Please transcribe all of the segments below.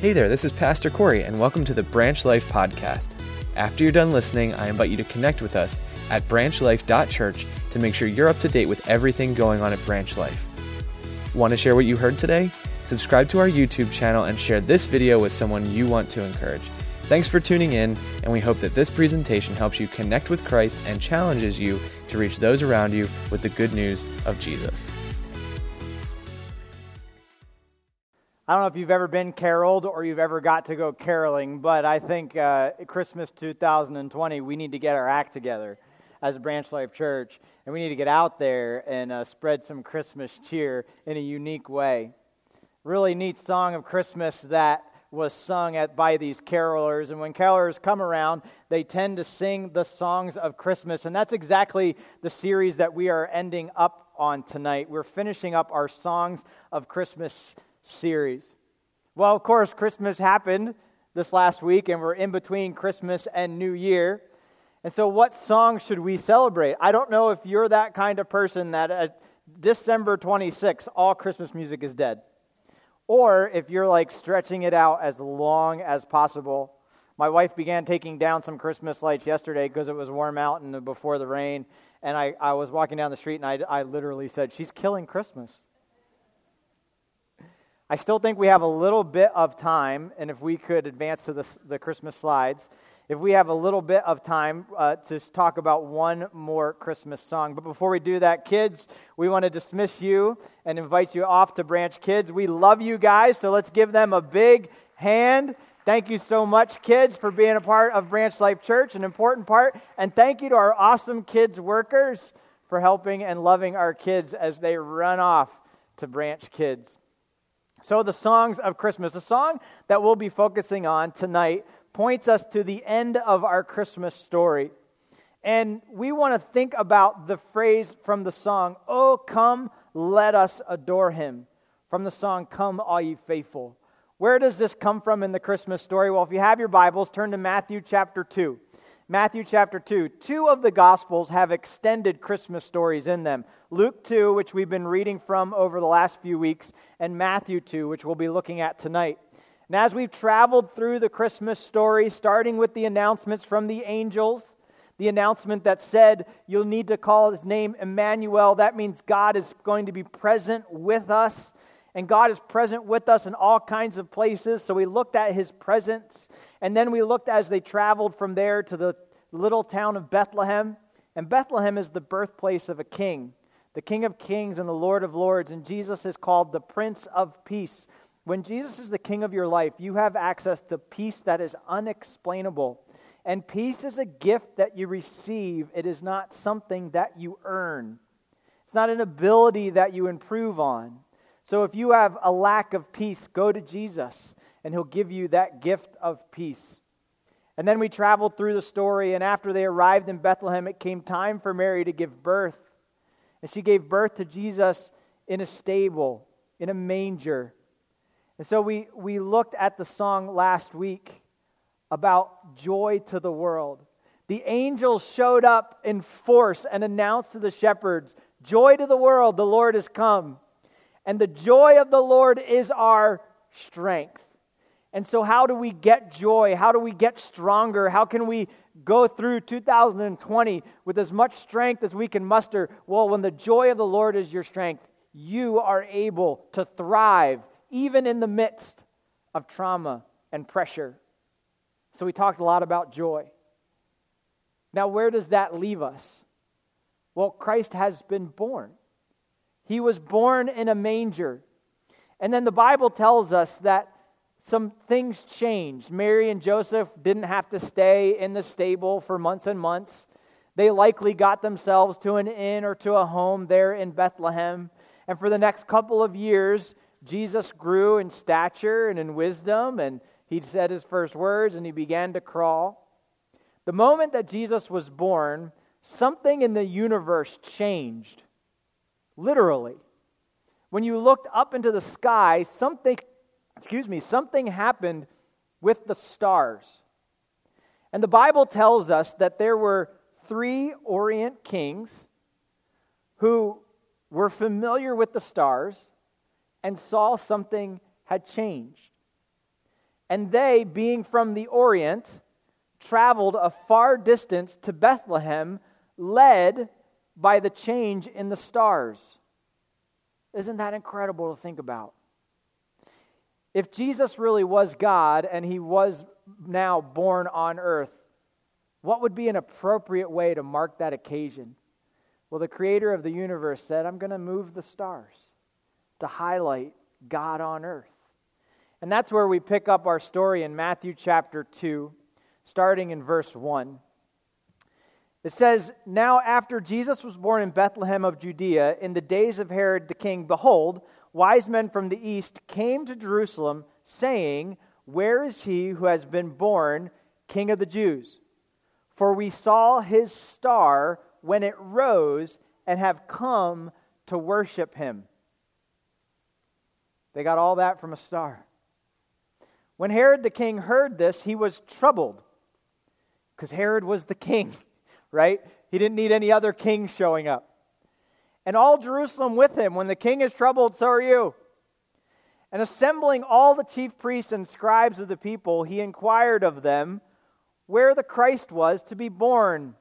Hey there, this is Pastor Corey, and welcome to the Branch Life Podcast. After you're done listening, I invite you to connect with us at branchlife.church to make sure you're up to date with everything going on at Branch Life. Want to share what you heard today? Subscribe to our YouTube channel and share this video with someone you want to encourage. Thanks for tuning in, and we hope that this presentation helps you connect with Christ and challenges you to reach those around you with the good news of Jesus. I don't know if you've ever been caroled or you've ever got to go caroling, but I think uh, Christmas 2020, we need to get our act together as a Branch Life Church, and we need to get out there and uh, spread some Christmas cheer in a unique way. Really neat song of Christmas that was sung at, by these carolers. And when carolers come around, they tend to sing the songs of Christmas. And that's exactly the series that we are ending up on tonight. We're finishing up our Songs of Christmas series. Well, of course, Christmas happened this last week, and we're in between Christmas and New Year. And so, what song should we celebrate? I don't know if you're that kind of person that at December 26th, all Christmas music is dead. Or if you're like stretching it out as long as possible. My wife began taking down some Christmas lights yesterday because it was warm out and before the rain. And I, I was walking down the street and I, I literally said, She's killing Christmas. I still think we have a little bit of time, and if we could advance to the, the Christmas slides, if we have a little bit of time uh, to talk about one more Christmas song. But before we do that, kids, we want to dismiss you and invite you off to Branch Kids. We love you guys, so let's give them a big hand. Thank you so much, kids, for being a part of Branch Life Church, an important part. And thank you to our awesome kids workers for helping and loving our kids as they run off to Branch Kids. So, the songs of Christmas, the song that we'll be focusing on tonight, points us to the end of our Christmas story. And we want to think about the phrase from the song, Oh, come, let us adore him. From the song, Come, all ye faithful. Where does this come from in the Christmas story? Well, if you have your Bibles, turn to Matthew chapter 2. Matthew chapter 2. Two of the Gospels have extended Christmas stories in them Luke 2, which we've been reading from over the last few weeks, and Matthew 2, which we'll be looking at tonight. And as we've traveled through the Christmas story, starting with the announcements from the angels, the announcement that said you'll need to call his name Emmanuel, that means God is going to be present with us and God is present with us in all kinds of places. So we looked at his presence. And then we looked as they traveled from there to the little town of Bethlehem. And Bethlehem is the birthplace of a king, the King of Kings and the Lord of Lords. And Jesus is called the Prince of Peace. When Jesus is the king of your life, you have access to peace that is unexplainable. And peace is a gift that you receive, it is not something that you earn. It's not an ability that you improve on. So if you have a lack of peace, go to Jesus and he'll give you that gift of peace. And then we traveled through the story, and after they arrived in Bethlehem, it came time for Mary to give birth. And she gave birth to Jesus in a stable, in a manger. And so we, we looked at the song last week about joy to the world. The angels showed up in force and announced to the shepherds, Joy to the world, the Lord has come. And the joy of the Lord is our strength. And so, how do we get joy? How do we get stronger? How can we go through 2020 with as much strength as we can muster? Well, when the joy of the Lord is your strength, you are able to thrive even in the midst of trauma and pressure. So, we talked a lot about joy. Now, where does that leave us? Well, Christ has been born. He was born in a manger. And then the Bible tells us that some things changed. Mary and Joseph didn't have to stay in the stable for months and months. They likely got themselves to an inn or to a home there in Bethlehem. And for the next couple of years, Jesus grew in stature and in wisdom, and he said his first words and he began to crawl. The moment that Jesus was born, something in the universe changed. Literally. When you looked up into the sky, something, excuse me, something happened with the stars. And the Bible tells us that there were three Orient kings who were familiar with the stars and saw something had changed. And they, being from the Orient, traveled a far distance to Bethlehem, led by the change in the stars. Isn't that incredible to think about? If Jesus really was God and he was now born on earth, what would be an appropriate way to mark that occasion? Well, the creator of the universe said, I'm going to move the stars to highlight God on earth. And that's where we pick up our story in Matthew chapter 2, starting in verse 1. It says, Now after Jesus was born in Bethlehem of Judea, in the days of Herod the king, behold, wise men from the east came to Jerusalem, saying, Where is he who has been born king of the Jews? For we saw his star when it rose and have come to worship him. They got all that from a star. When Herod the king heard this, he was troubled because Herod was the king, right? He didn't need any other king showing up. And all Jerusalem with him. When the king is troubled, so are you. And assembling all the chief priests and scribes of the people, he inquired of them where the Christ was to be born.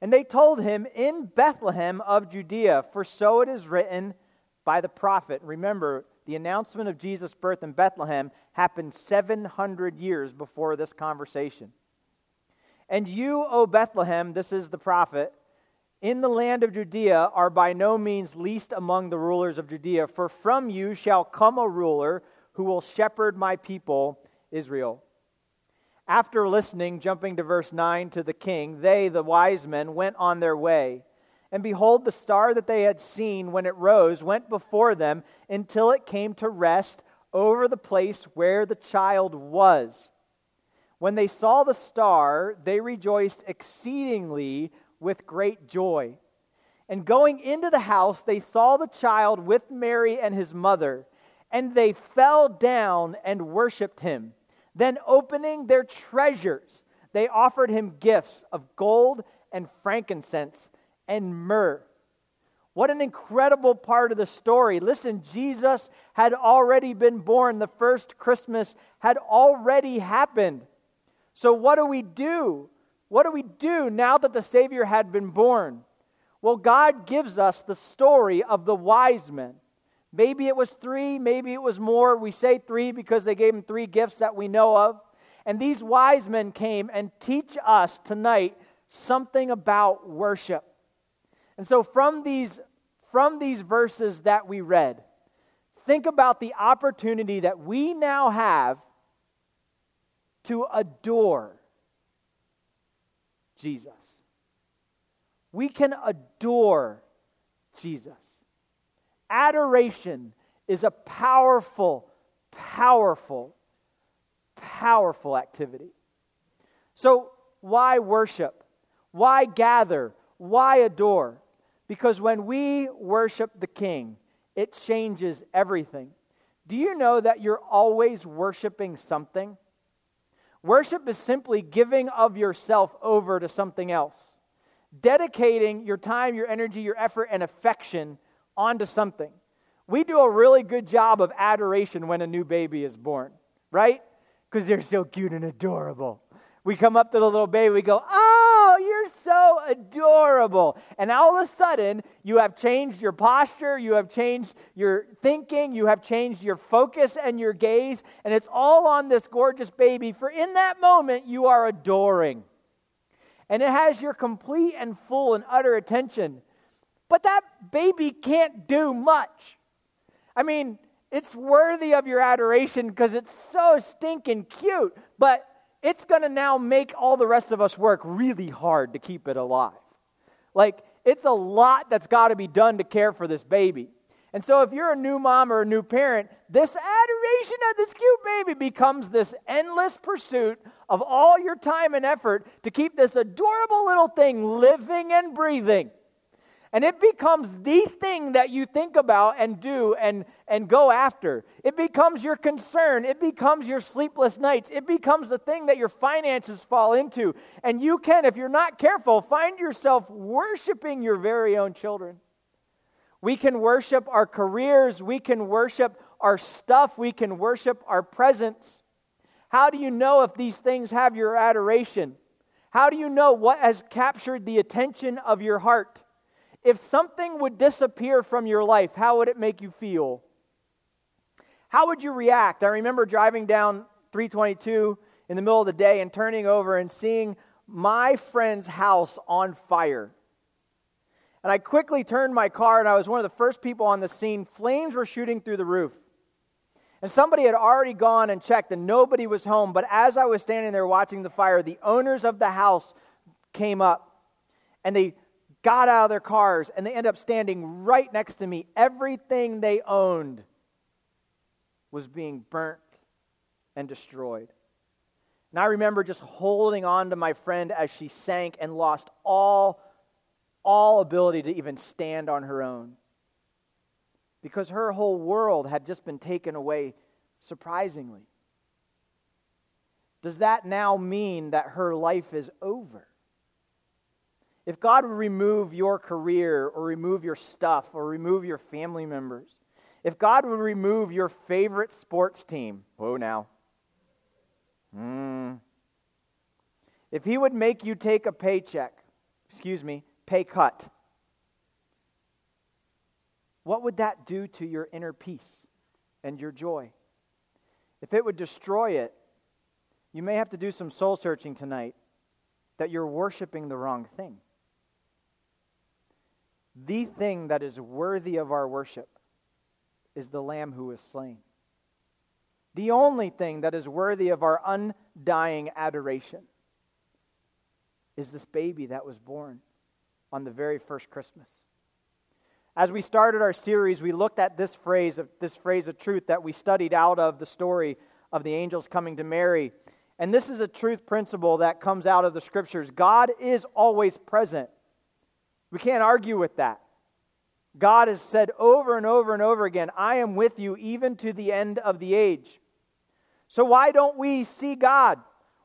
And they told him, In Bethlehem of Judea, for so it is written by the prophet. Remember, the announcement of Jesus' birth in Bethlehem happened 700 years before this conversation. And you, O Bethlehem, this is the prophet, in the land of Judea are by no means least among the rulers of Judea, for from you shall come a ruler who will shepherd my people, Israel. After listening, jumping to verse 9 to the king, they, the wise men, went on their way. And behold, the star that they had seen when it rose went before them until it came to rest over the place where the child was. When they saw the star, they rejoiced exceedingly with great joy. And going into the house, they saw the child with Mary and his mother, and they fell down and worshiped him. Then, opening their treasures, they offered him gifts of gold and frankincense and myrrh. What an incredible part of the story. Listen, Jesus had already been born. The first Christmas had already happened. So, what do we do? What do we do now that the Savior had been born? Well, God gives us the story of the wise men. Maybe it was three, maybe it was more. We say three because they gave him three gifts that we know of. And these wise men came and teach us tonight something about worship. And so from these from these verses that we read, think about the opportunity that we now have to adore Jesus. We can adore Jesus. Adoration is a powerful, powerful, powerful activity. So, why worship? Why gather? Why adore? Because when we worship the King, it changes everything. Do you know that you're always worshiping something? Worship is simply giving of yourself over to something else, dedicating your time, your energy, your effort, and affection onto something. We do a really good job of adoration when a new baby is born, right? Because they're so cute and adorable. We come up to the little baby, we go, ah! Oh, you're so adorable. And all of a sudden, you have changed your posture, you have changed your thinking, you have changed your focus and your gaze, and it's all on this gorgeous baby. For in that moment, you are adoring. And it has your complete and full and utter attention. But that baby can't do much. I mean, it's worthy of your adoration because it's so stinking cute. But it's going to now make all the rest of us work really hard to keep it alive. Like, it's a lot that's got to be done to care for this baby. And so, if you're a new mom or a new parent, this adoration of this cute baby becomes this endless pursuit of all your time and effort to keep this adorable little thing living and breathing. And it becomes the thing that you think about and do and, and go after. It becomes your concern. It becomes your sleepless nights. It becomes the thing that your finances fall into. And you can, if you're not careful, find yourself worshiping your very own children. We can worship our careers. We can worship our stuff. We can worship our presence. How do you know if these things have your adoration? How do you know what has captured the attention of your heart? If something would disappear from your life, how would it make you feel? How would you react? I remember driving down 322 in the middle of the day and turning over and seeing my friend's house on fire. And I quickly turned my car, and I was one of the first people on the scene. Flames were shooting through the roof. And somebody had already gone and checked, and nobody was home. But as I was standing there watching the fire, the owners of the house came up and they got out of their cars and they ended up standing right next to me. Everything they owned was being burnt and destroyed. And I remember just holding on to my friend as she sank and lost all, all ability to even stand on her own. Because her whole world had just been taken away surprisingly. Does that now mean that her life is over? If God would remove your career or remove your stuff or remove your family members, if God would remove your favorite sports team, whoa now. Mm. If He would make you take a paycheck, excuse me, pay cut, what would that do to your inner peace and your joy? If it would destroy it, you may have to do some soul searching tonight that you're worshiping the wrong thing. The thing that is worthy of our worship is the Lamb who was slain. The only thing that is worthy of our undying adoration is this baby that was born on the very first Christmas. As we started our series, we looked at this phrase of this phrase of truth that we studied out of the story of the angels coming to Mary. And this is a truth principle that comes out of the scriptures. God is always present. We can't argue with that. God has said over and over and over again, I am with you even to the end of the age. So, why don't we see God?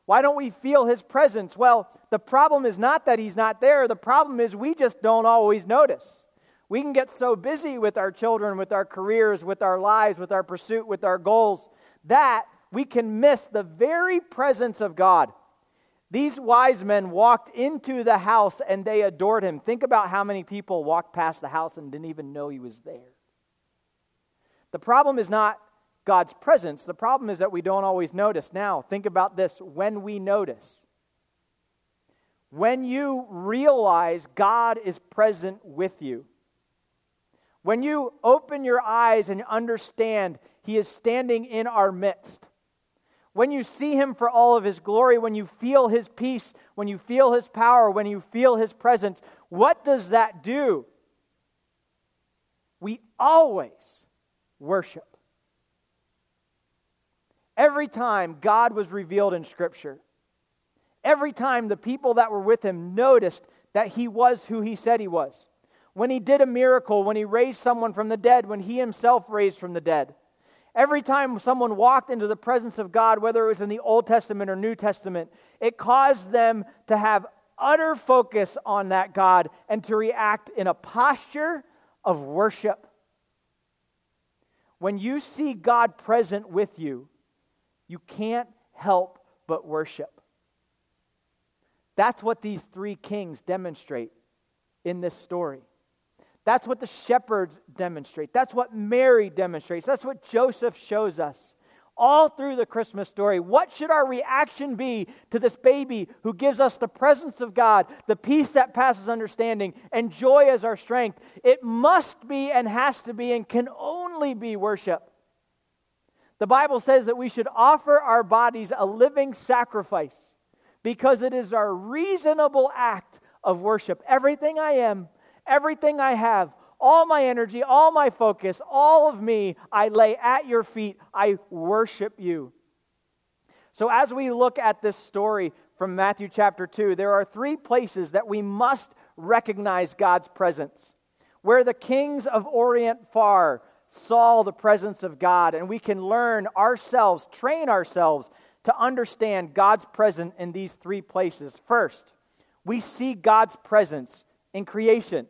Why don't we feel His presence? Well, the problem is not that He's not there. The problem is we just don't always notice. We can get so busy with our children, with our careers, with our lives, with our pursuit, with our goals, that we can miss the very presence of God. These wise men walked into the house and they adored him. Think about how many people walked past the house and didn't even know he was there. The problem is not God's presence, the problem is that we don't always notice. Now, think about this when we notice. When you realize God is present with you, when you open your eyes and understand He is standing in our midst, when you see him for all of his glory, when you feel his peace, when you feel his power, when you feel his presence, what does that do? We always worship. Every time God was revealed in Scripture, every time the people that were with him noticed that he was who he said he was. When he did a miracle, when he raised someone from the dead, when he himself raised from the dead Every time someone walked into the presence of God, whether it was in the Old Testament or New Testament, it caused them to have utter focus on that God and to react in a posture of worship. When you see God present with you, you can't help but worship. That's what these three kings demonstrate in this story. That's what the shepherds demonstrate. That's what Mary demonstrates. That's what Joseph shows us. All through the Christmas story, what should our reaction be to this baby who gives us the presence of God, the peace that passes understanding, and joy as our strength? It must be and has to be and can only be worship. The Bible says that we should offer our bodies a living sacrifice because it is our reasonable act of worship. Everything I am, Everything I have, all my energy, all my focus, all of me, I lay at your feet. I worship you. So, as we look at this story from Matthew chapter 2, there are three places that we must recognize God's presence. Where the kings of Orient far saw the presence of God, and we can learn ourselves, train ourselves to understand God's presence in these three places. First, we see God's presence in creation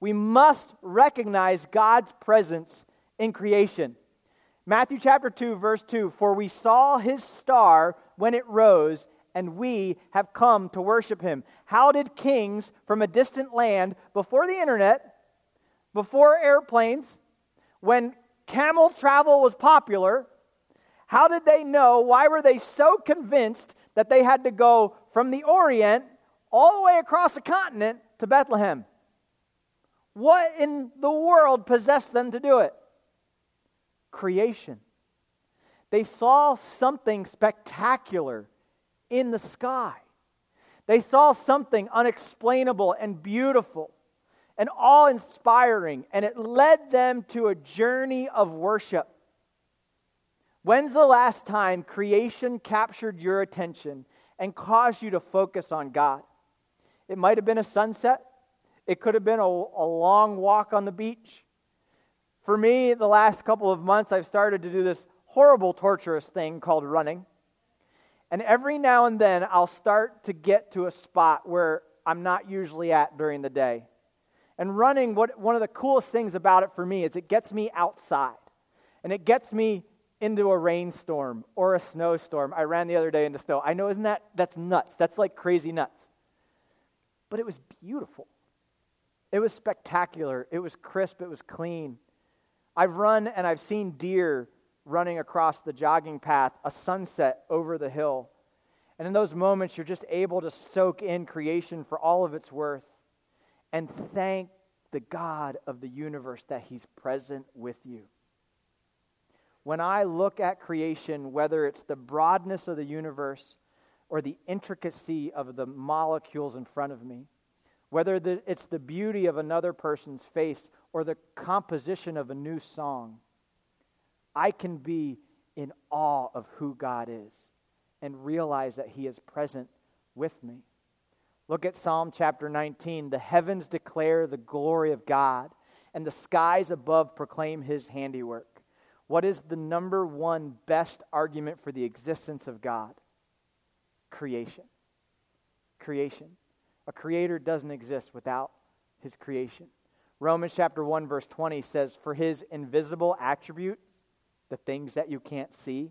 we must recognize God's presence in creation. Matthew chapter 2, verse 2 For we saw his star when it rose, and we have come to worship him. How did kings from a distant land, before the internet, before airplanes, when camel travel was popular, how did they know? Why were they so convinced that they had to go from the Orient all the way across the continent to Bethlehem? What in the world possessed them to do it? Creation. They saw something spectacular in the sky. They saw something unexplainable and beautiful and awe inspiring, and it led them to a journey of worship. When's the last time creation captured your attention and caused you to focus on God? It might have been a sunset, it could have been a, a long walk on the beach. For me, the last couple of months, I've started to do this horrible, torturous thing called running. And every now and then, I'll start to get to a spot where I'm not usually at during the day. And running, what, one of the coolest things about it for me is it gets me outside. And it gets me into a rainstorm or a snowstorm. I ran the other day in the snow. I know, isn't that, that's nuts. That's like crazy nuts. But it was beautiful. It was spectacular. It was crisp. It was clean. I've run and I've seen deer running across the jogging path, a sunset over the hill. And in those moments, you're just able to soak in creation for all of its worth and thank the God of the universe that He's present with you. When I look at creation, whether it's the broadness of the universe or the intricacy of the molecules in front of me, whether the, it's the beauty of another person's face or the composition of a new song, I can be in awe of who God is and realize that He is present with me. Look at Psalm chapter 19. The heavens declare the glory of God, and the skies above proclaim his handiwork. What is the number one best argument for the existence of God? Creation. Creation. A creator doesn't exist without his creation. Romans chapter 1 verse 20 says for his invisible attribute, the things that you can't see,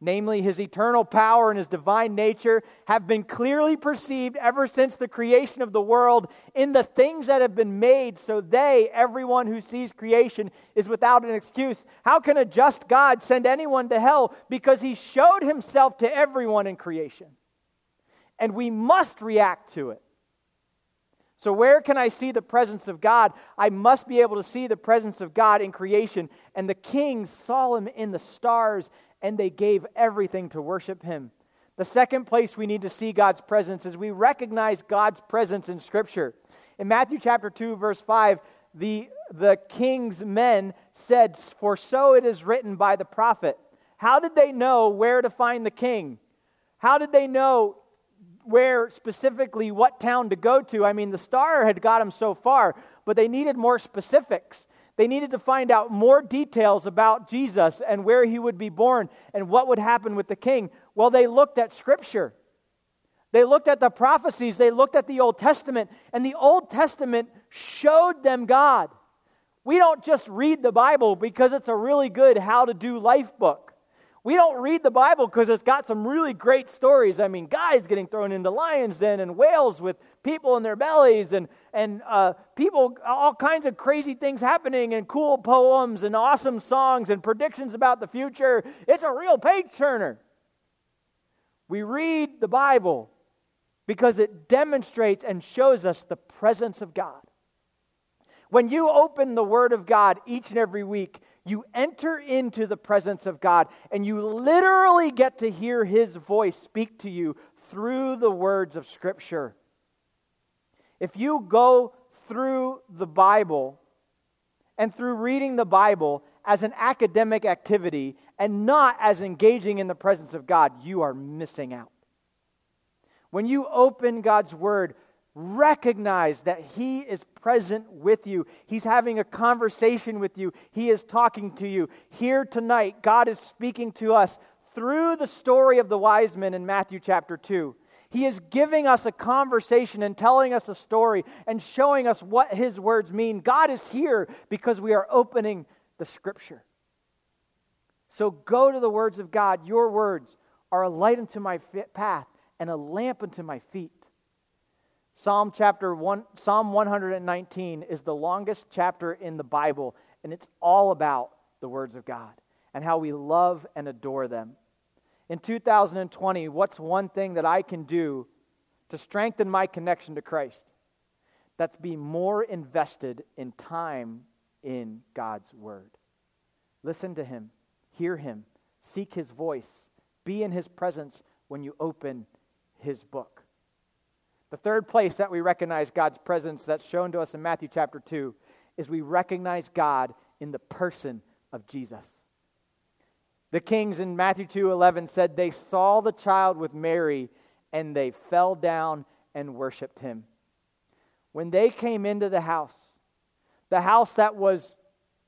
namely his eternal power and his divine nature, have been clearly perceived ever since the creation of the world in the things that have been made, so they, everyone who sees creation, is without an excuse. How can a just God send anyone to hell? Because he showed himself to everyone in creation. And we must react to it. So, where can I see the presence of God? I must be able to see the presence of God in creation. And the kings saw him in the stars and they gave everything to worship him. The second place we need to see God's presence is we recognize God's presence in Scripture. In Matthew chapter 2, verse 5, the, the king's men said, For so it is written by the prophet. How did they know where to find the king? How did they know where specifically what town to go to? I mean, the star had got them so far, but they needed more specifics. They needed to find out more details about Jesus and where he would be born and what would happen with the king. Well, they looked at Scripture. They looked at the prophecies, they looked at the Old Testament, and the Old Testament showed them God. We don't just read the Bible because it's a really good how to do life book. We don't read the Bible because it's got some really great stories. I mean, guys getting thrown into lions' den and whales with people in their bellies and, and uh, people, all kinds of crazy things happening and cool poems and awesome songs and predictions about the future. It's a real page turner. We read the Bible because it demonstrates and shows us the presence of God. When you open the Word of God each and every week, you enter into the presence of God and you literally get to hear His voice speak to you through the words of Scripture. If you go through the Bible and through reading the Bible as an academic activity and not as engaging in the presence of God, you are missing out. When you open God's Word, recognize that He is present with you. He's having a conversation with you, He is talking to you. Here tonight, God is speaking to us through the story of the wise men in Matthew chapter 2. He is giving us a conversation and telling us a story and showing us what His words mean. God is here because we are opening the Scripture. So go to the words of God. Your words are a light unto my path and a lamp unto my feet. Psalm chapter 1 Psalm 119 is the longest chapter in the Bible and it's all about the words of God and how we love and adore them. In 2020, what's one thing that I can do to strengthen my connection to Christ? That's be more invested in time in God's word. Listen to him, hear him, seek his voice, be in his presence when you open his book. The third place that we recognize God's presence that's shown to us in Matthew chapter 2 is we recognize God in the person of Jesus. The kings in Matthew 2:11 said they saw the child with Mary and they fell down and worshiped him. When they came into the house, the house that was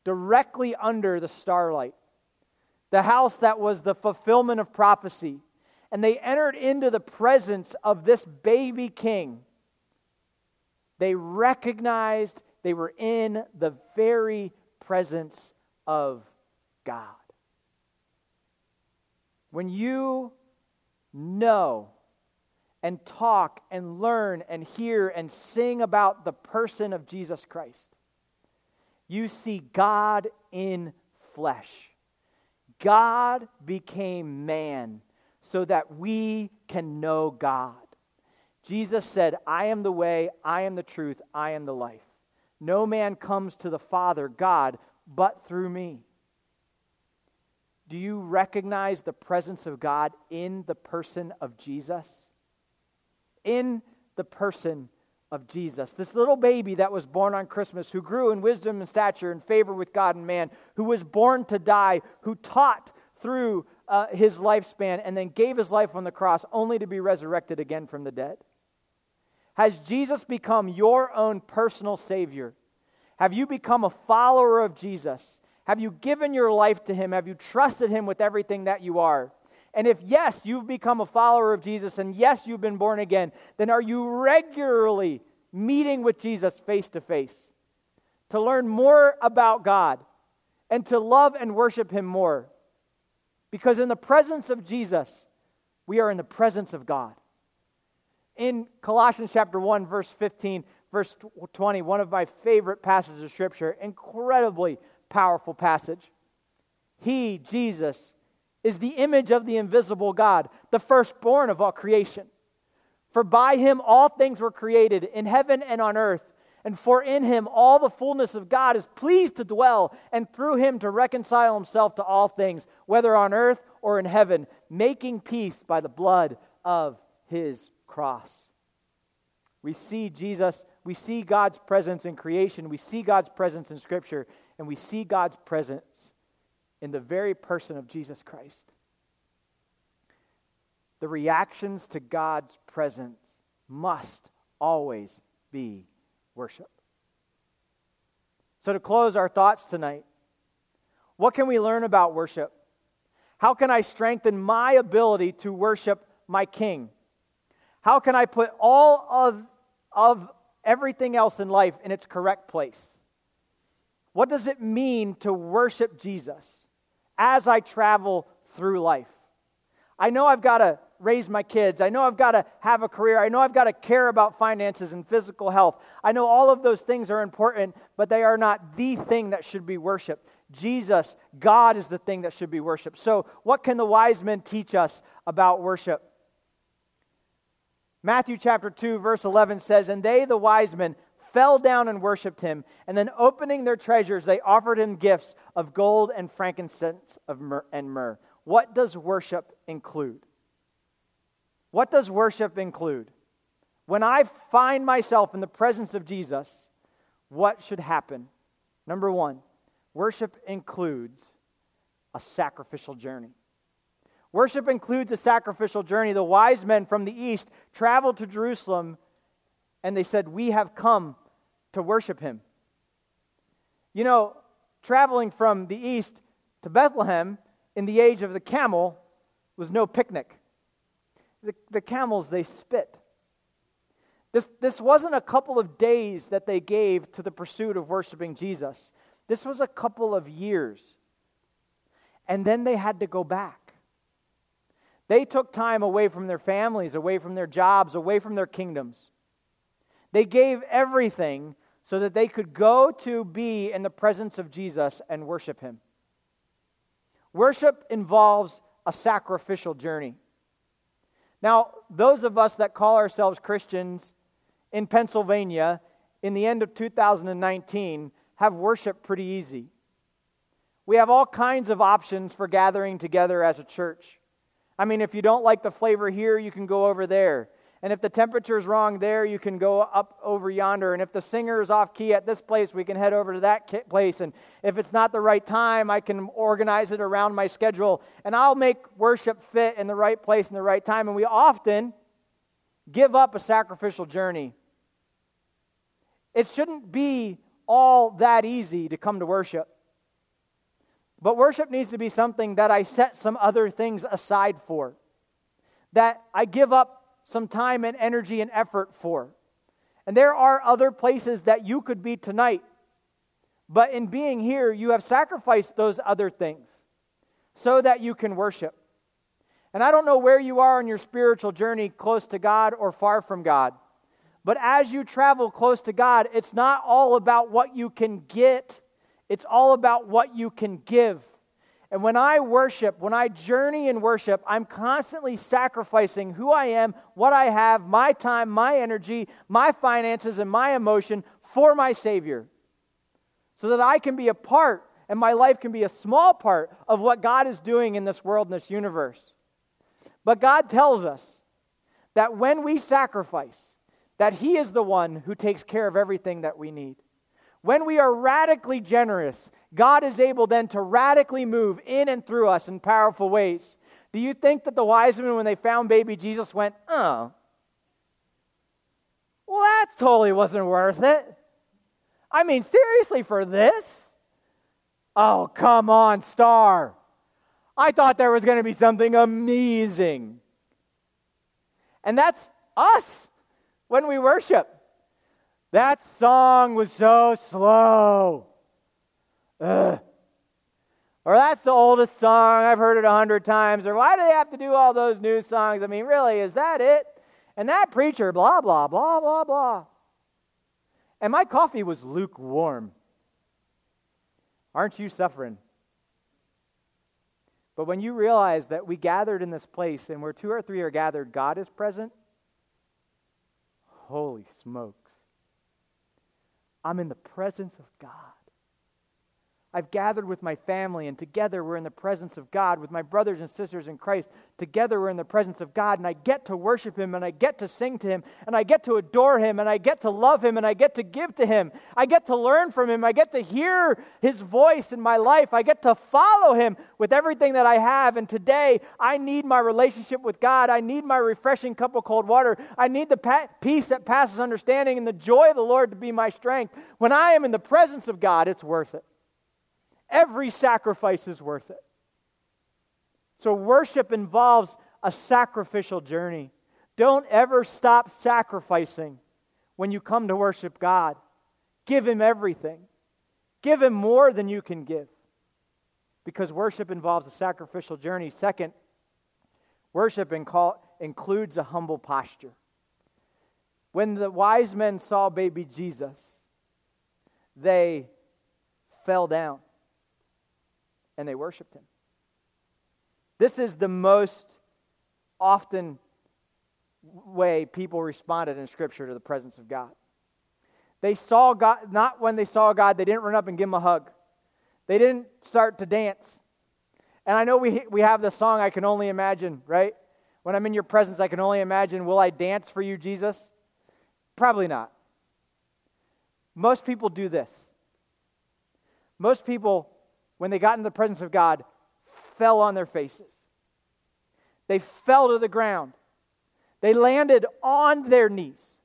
directly under the starlight, the house that was the fulfillment of prophecy, and they entered into the presence of this baby king, they recognized they were in the very presence of God. When you know and talk and learn and hear and sing about the person of Jesus Christ, you see God in flesh. God became man so that we can know God. Jesus said, I am the way, I am the truth, I am the life. No man comes to the Father, God, but through me. Do you recognize the presence of God in the person of Jesus? In the person of Jesus. This little baby that was born on Christmas, who grew in wisdom and stature and favor with God and man, who was born to die, who taught through uh, his lifespan and then gave his life on the cross only to be resurrected again from the dead? Has Jesus become your own personal Savior? Have you become a follower of Jesus? Have you given your life to Him? Have you trusted Him with everything that you are? And if yes, you've become a follower of Jesus, and yes, you've been born again, then are you regularly meeting with Jesus face to face to learn more about God and to love and worship Him more? Because in the presence of Jesus, we are in the presence of God. In Colossians chapter 1, verse 15, verse 20, one of my favorite passages of Scripture, incredibly powerful passage. He, Jesus, is the image of the invisible God, the firstborn of all creation. For by him all things were created, in heaven and on earth and for in him all the fullness of God is pleased to dwell, and through him to reconcile himself to all things, whether on earth or in heaven, making peace by the blood of his cross. We see Jesus, we see God's presence in creation, we see God's presence in Scripture, and we see God's presence in the very person of Jesus Christ. The reactions to God's presence must always be worship. So, to close our thoughts tonight, what can we learn about worship? How can I strengthen my ability to worship my King? How can I put all of, of everything else in life in its correct place? What does it mean to worship Jesus as I travel through life? I know I've got to raise my kids. I know I've got to have a career. I know I've got to care about finances and physical health. I know all of those things are important, but they are not the thing that should be worshiped. Jesus, God, is the thing that should be worshiped. So, what can the wise men teach us about worship? Matthew chapter 2, verse 11 says, And they, the wise men, fell down and worshiped him. And then, opening their treasures, they offered him gifts of gold and frankincense and myrrh. What does worship include? What does worship include? When I find myself in the presence of Jesus, what should happen? Number one, worship includes a sacrificial journey. Worship includes a sacrificial journey. The wise men from the east traveled to Jerusalem and they said, We have come to worship him. You know, traveling from the east to Bethlehem in the age of the camel was no picnic the, the camels, they spit. This, this wasn't a couple of days that they gave to the pursuit of worshiping Jesus. This was a couple of years. and then they had to go back. They took time away from their families, away from their jobs, away from their kingdoms. They gave everything so that they could go to be in the presence of Jesus and worship him. Worship involves a sacrificial journey. Now, those of us that call ourselves Christians in Pennsylvania in the end of 2019 have worship pretty easy. We have all kinds of options for gathering together as a church. I mean, if you don't like the flavor here, you can go over there. And if the temperature is wrong there, you can go up over yonder. And if the singer is off key at this place, we can head over to that place. And if it's not the right time, I can organize it around my schedule. And I'll make worship fit in the right place in the right time. And we often give up a sacrificial journey. It shouldn't be all that easy to come to worship. But worship needs to be something that I set some other things aside for, that I give up some time and energy and effort for. And there are other places that you could be tonight. But in being here, you have sacrificed those other things so that you can worship. And I don't know where you are on your spiritual journey, close to God or far from God. But as you travel close to God, it's not all about what you can get it's all about what you can give. And when I worship, when I journey in worship, I'm constantly sacrificing who I am, what I have, my time, my energy, my finances, and my emotion for my Savior. So that I can be a part and my life can be a small part of what God is doing in this world, in this universe. But God tells us that when we sacrifice, that He is the one who takes care of everything that we need. When we are radically generous, God is able then to radically move in and through us in powerful ways. Do you think that the wise men, when they found baby Jesus, went, oh, well, that totally wasn't worth it? I mean, seriously, for this? Oh, come on, star. I thought there was going to be something amazing. And that's us when we worship. That song was so slow. Ugh. Or that's the oldest song. I've heard it a hundred times. Or why do they have to do all those new songs? I mean, really, is that it? And that preacher, blah, blah, blah, blah, blah. And my coffee was lukewarm. Aren't you suffering? But when you realize that we gathered in this place and where two or three are gathered, God is present, holy smoke. I'm in the presence of God. I've gathered with my family, and together we're in the presence of God with my brothers and sisters in Christ. Together we're in the presence of God, and I get to worship Him, and I get to sing to Him, and I get to adore Him, and I get to love Him, and I get to give to Him. I get to learn from Him. I get to hear His voice in my life. I get to follow Him with everything that I have. And today, I need my relationship with God. I need my refreshing cup of cold water. I need the pa- peace that passes understanding and the joy of the Lord to be my strength. When I am in the presence of God, it's worth it. Every sacrifice is worth it. So, worship involves a sacrificial journey. Don't ever stop sacrificing when you come to worship God. Give Him everything, give Him more than you can give. Because worship involves a sacrificial journey. Second, worship includes a humble posture. When the wise men saw baby Jesus, they fell down and they worshiped him. This is the most often way people responded in Scripture to the presence of God. They saw God, not when they saw God, they didn't run up and give him a hug. They didn't start to dance. And I know we, we have the song, I Can Only Imagine, right? When I'm in your presence, I can only imagine, will I dance for you, Jesus? Probably not. Most people do this. Most people when they got in the presence of God, fell on their faces. They fell to the ground. They landed on their knees.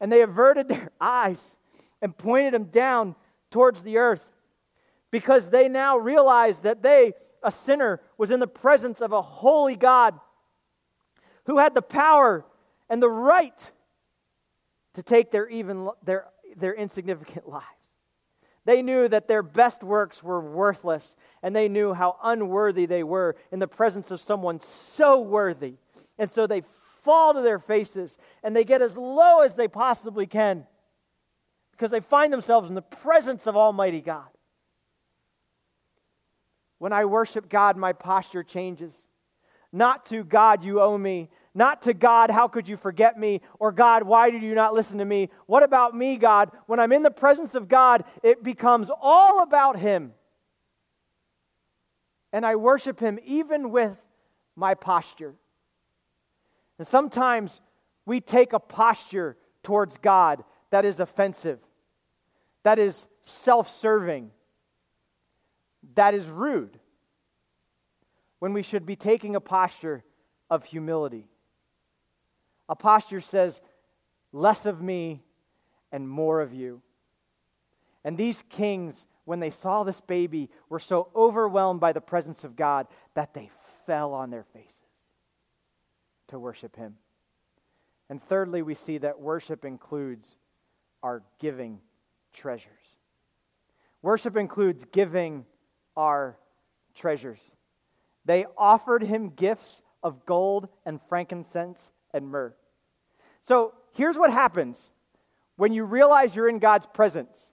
And they averted their eyes and pointed them down towards the earth because they now realized that they, a sinner, was in the presence of a holy God who had the power and the right to take their even their, their insignificant lives. They knew that their best works were worthless, and they knew how unworthy they were in the presence of someone so worthy. And so they fall to their faces and they get as low as they possibly can because they find themselves in the presence of Almighty God. When I worship God, my posture changes. Not to God, you owe me. Not to God, how could you forget me? Or God, why did you not listen to me? What about me, God? When I'm in the presence of God, it becomes all about Him. And I worship Him even with my posture. And sometimes we take a posture towards God that is offensive, that is self serving, that is rude, when we should be taking a posture of humility. A posture says, less of me and more of you. And these kings, when they saw this baby, were so overwhelmed by the presence of God that they fell on their faces to worship Him. And thirdly, we see that worship includes our giving treasures. Worship includes giving our treasures. They offered him gifts of gold and frankincense and myrrh. So here's what happens when you realize you're in God's presence.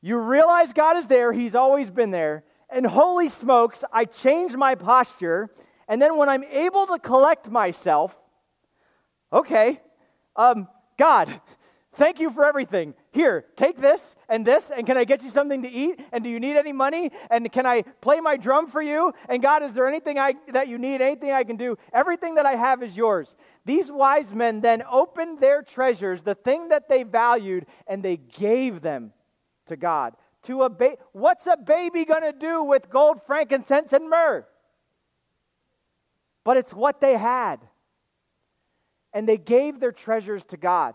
You realize God is there, He's always been there, and holy smokes, I change my posture. And then when I'm able to collect myself, okay, um, God, Thank you for everything. Here, take this and this, and can I get you something to eat? And do you need any money? And can I play my drum for you? And God, is there anything I, that you need, anything I can do? Everything that I have is yours. These wise men then opened their treasures, the thing that they valued, and they gave them to God. To a ba- What's a baby going to do with gold, frankincense, and myrrh? But it's what they had. And they gave their treasures to God.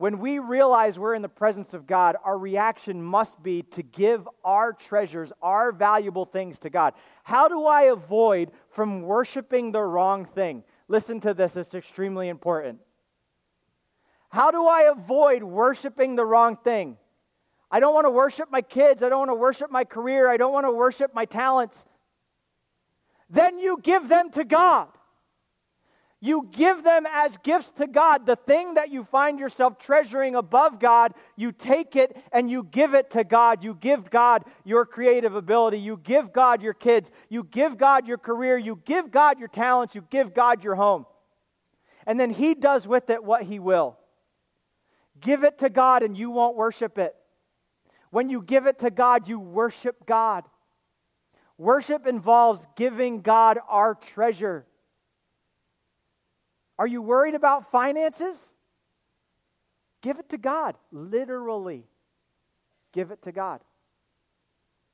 When we realize we're in the presence of God, our reaction must be to give our treasures, our valuable things to God. How do I avoid from worshiping the wrong thing? Listen to this, it's extremely important. How do I avoid worshiping the wrong thing? I don't want to worship my kids. I don't want to worship my career. I don't want to worship my talents. Then you give them to God. You give them as gifts to God. The thing that you find yourself treasuring above God, you take it and you give it to God. You give God your creative ability. You give God your kids. You give God your career. You give God your talents. You give God your home. And then He does with it what He will. Give it to God and you won't worship it. When you give it to God, you worship God. Worship involves giving God our treasure. Are you worried about finances? Give it to God. Literally, give it to God.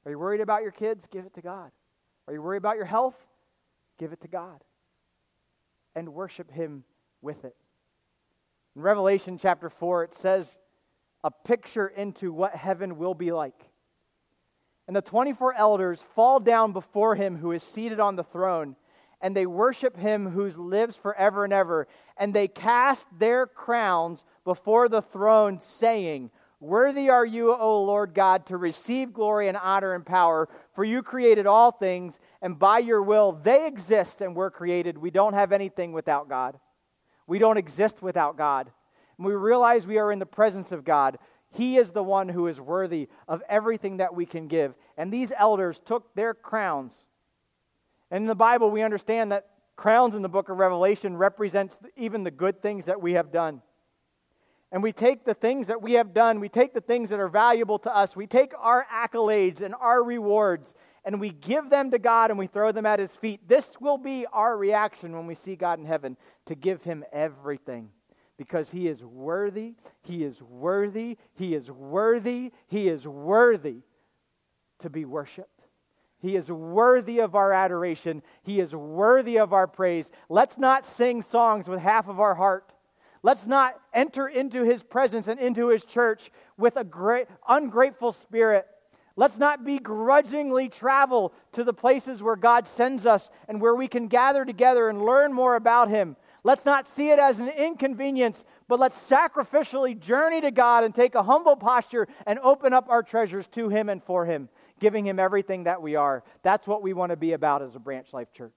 Are you worried about your kids? Give it to God. Are you worried about your health? Give it to God. And worship Him with it. In Revelation chapter 4, it says a picture into what heaven will be like. And the 24 elders fall down before Him who is seated on the throne and they worship him who lives forever and ever. And they cast their crowns before the throne, saying, Worthy are you, O Lord God, to receive glory and honor and power, for you created all things, and by your will they exist and were created. We don't have anything without God. We don't exist without God. And we realize we are in the presence of God. He is the one who is worthy of everything that we can give. And these elders took their crowns and in the Bible, we understand that crowns in the book of Revelation represents even the good things that we have done. And we take the things that we have done, we take the things that are valuable to us, we take our accolades and our rewards, and we give them to God and we throw them at His feet. This will be our reaction when we see God in heaven to give Him everything. Because He is worthy, He is worthy, He is worthy, He is worthy to be worshiped. He is worthy of our adoration. He is worthy of our praise. Let's not sing songs with half of our heart. Let's not enter into his presence and into his church with a great, ungrateful spirit. Let's not begrudgingly travel to the places where God sends us and where we can gather together and learn more about him. Let's not see it as an inconvenience, but let's sacrificially journey to God and take a humble posture and open up our treasures to Him and for Him, giving Him everything that we are. That's what we want to be about as a Branch Life Church.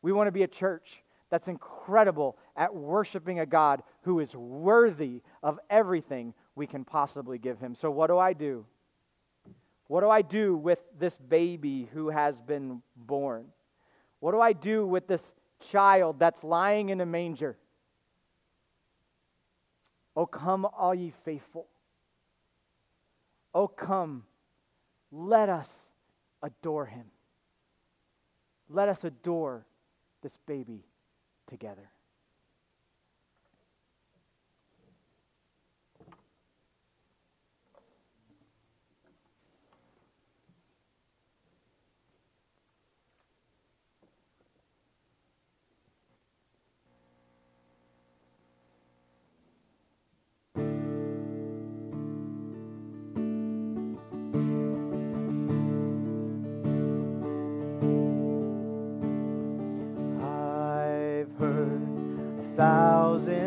We want to be a church that's incredible at worshiping a God who is worthy of everything we can possibly give Him. So, what do I do? What do I do with this baby who has been born? What do I do with this child that's lying in a manger? Oh, come, all ye faithful. Oh, come, let us adore him. Let us adore this baby together. Thousand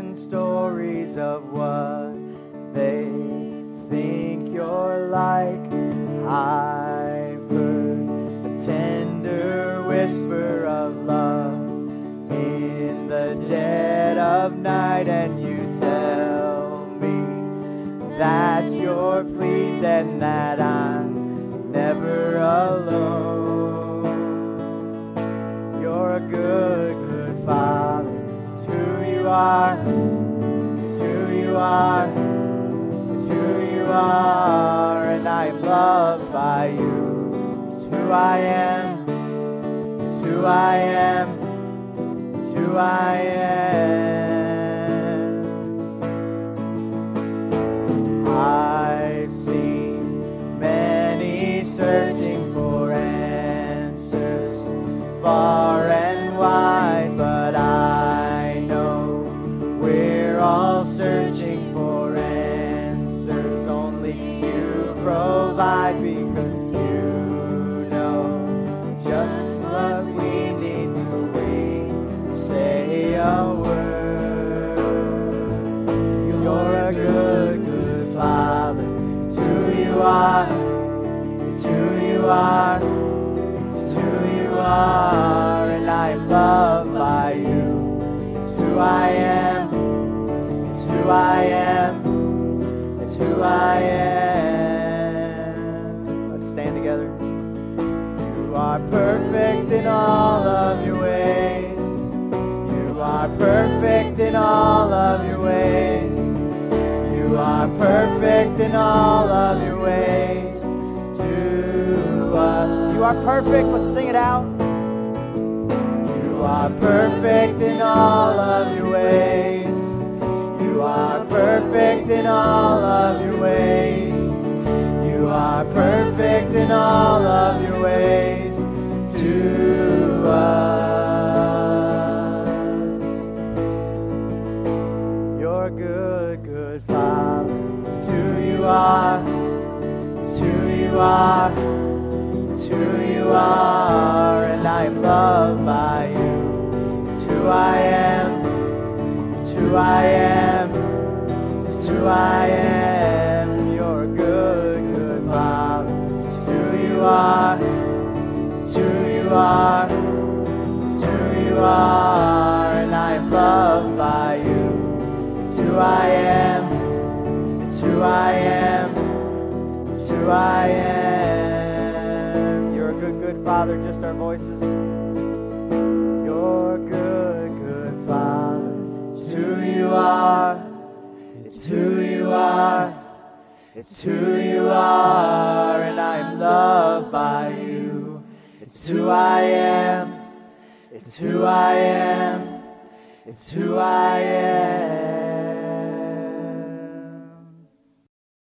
are. It's who you are. It's who you are. And I am loved by you. It's who I am. It's who I am. It's who I am. in perfect. Let's sing it out. You are perfect in all of your ways. You are perfect in all of your ways. You are perfect in all of your ways to us. You're a good, good Father. Who you are. It's who you are. Who you are. And I am loved by you. It's who I am. It's who I am. It's who I am. You're a good, good Father. It's who you are it's who you are, it's who you are, and I am loved by you. It's who I am, it's who I am, it's who I am. Father, just our voices. You're good, good Father. It's who you are, it's who you are, it's who you are, and I am loved by you. It's who I am. It's who I am. It's who I am.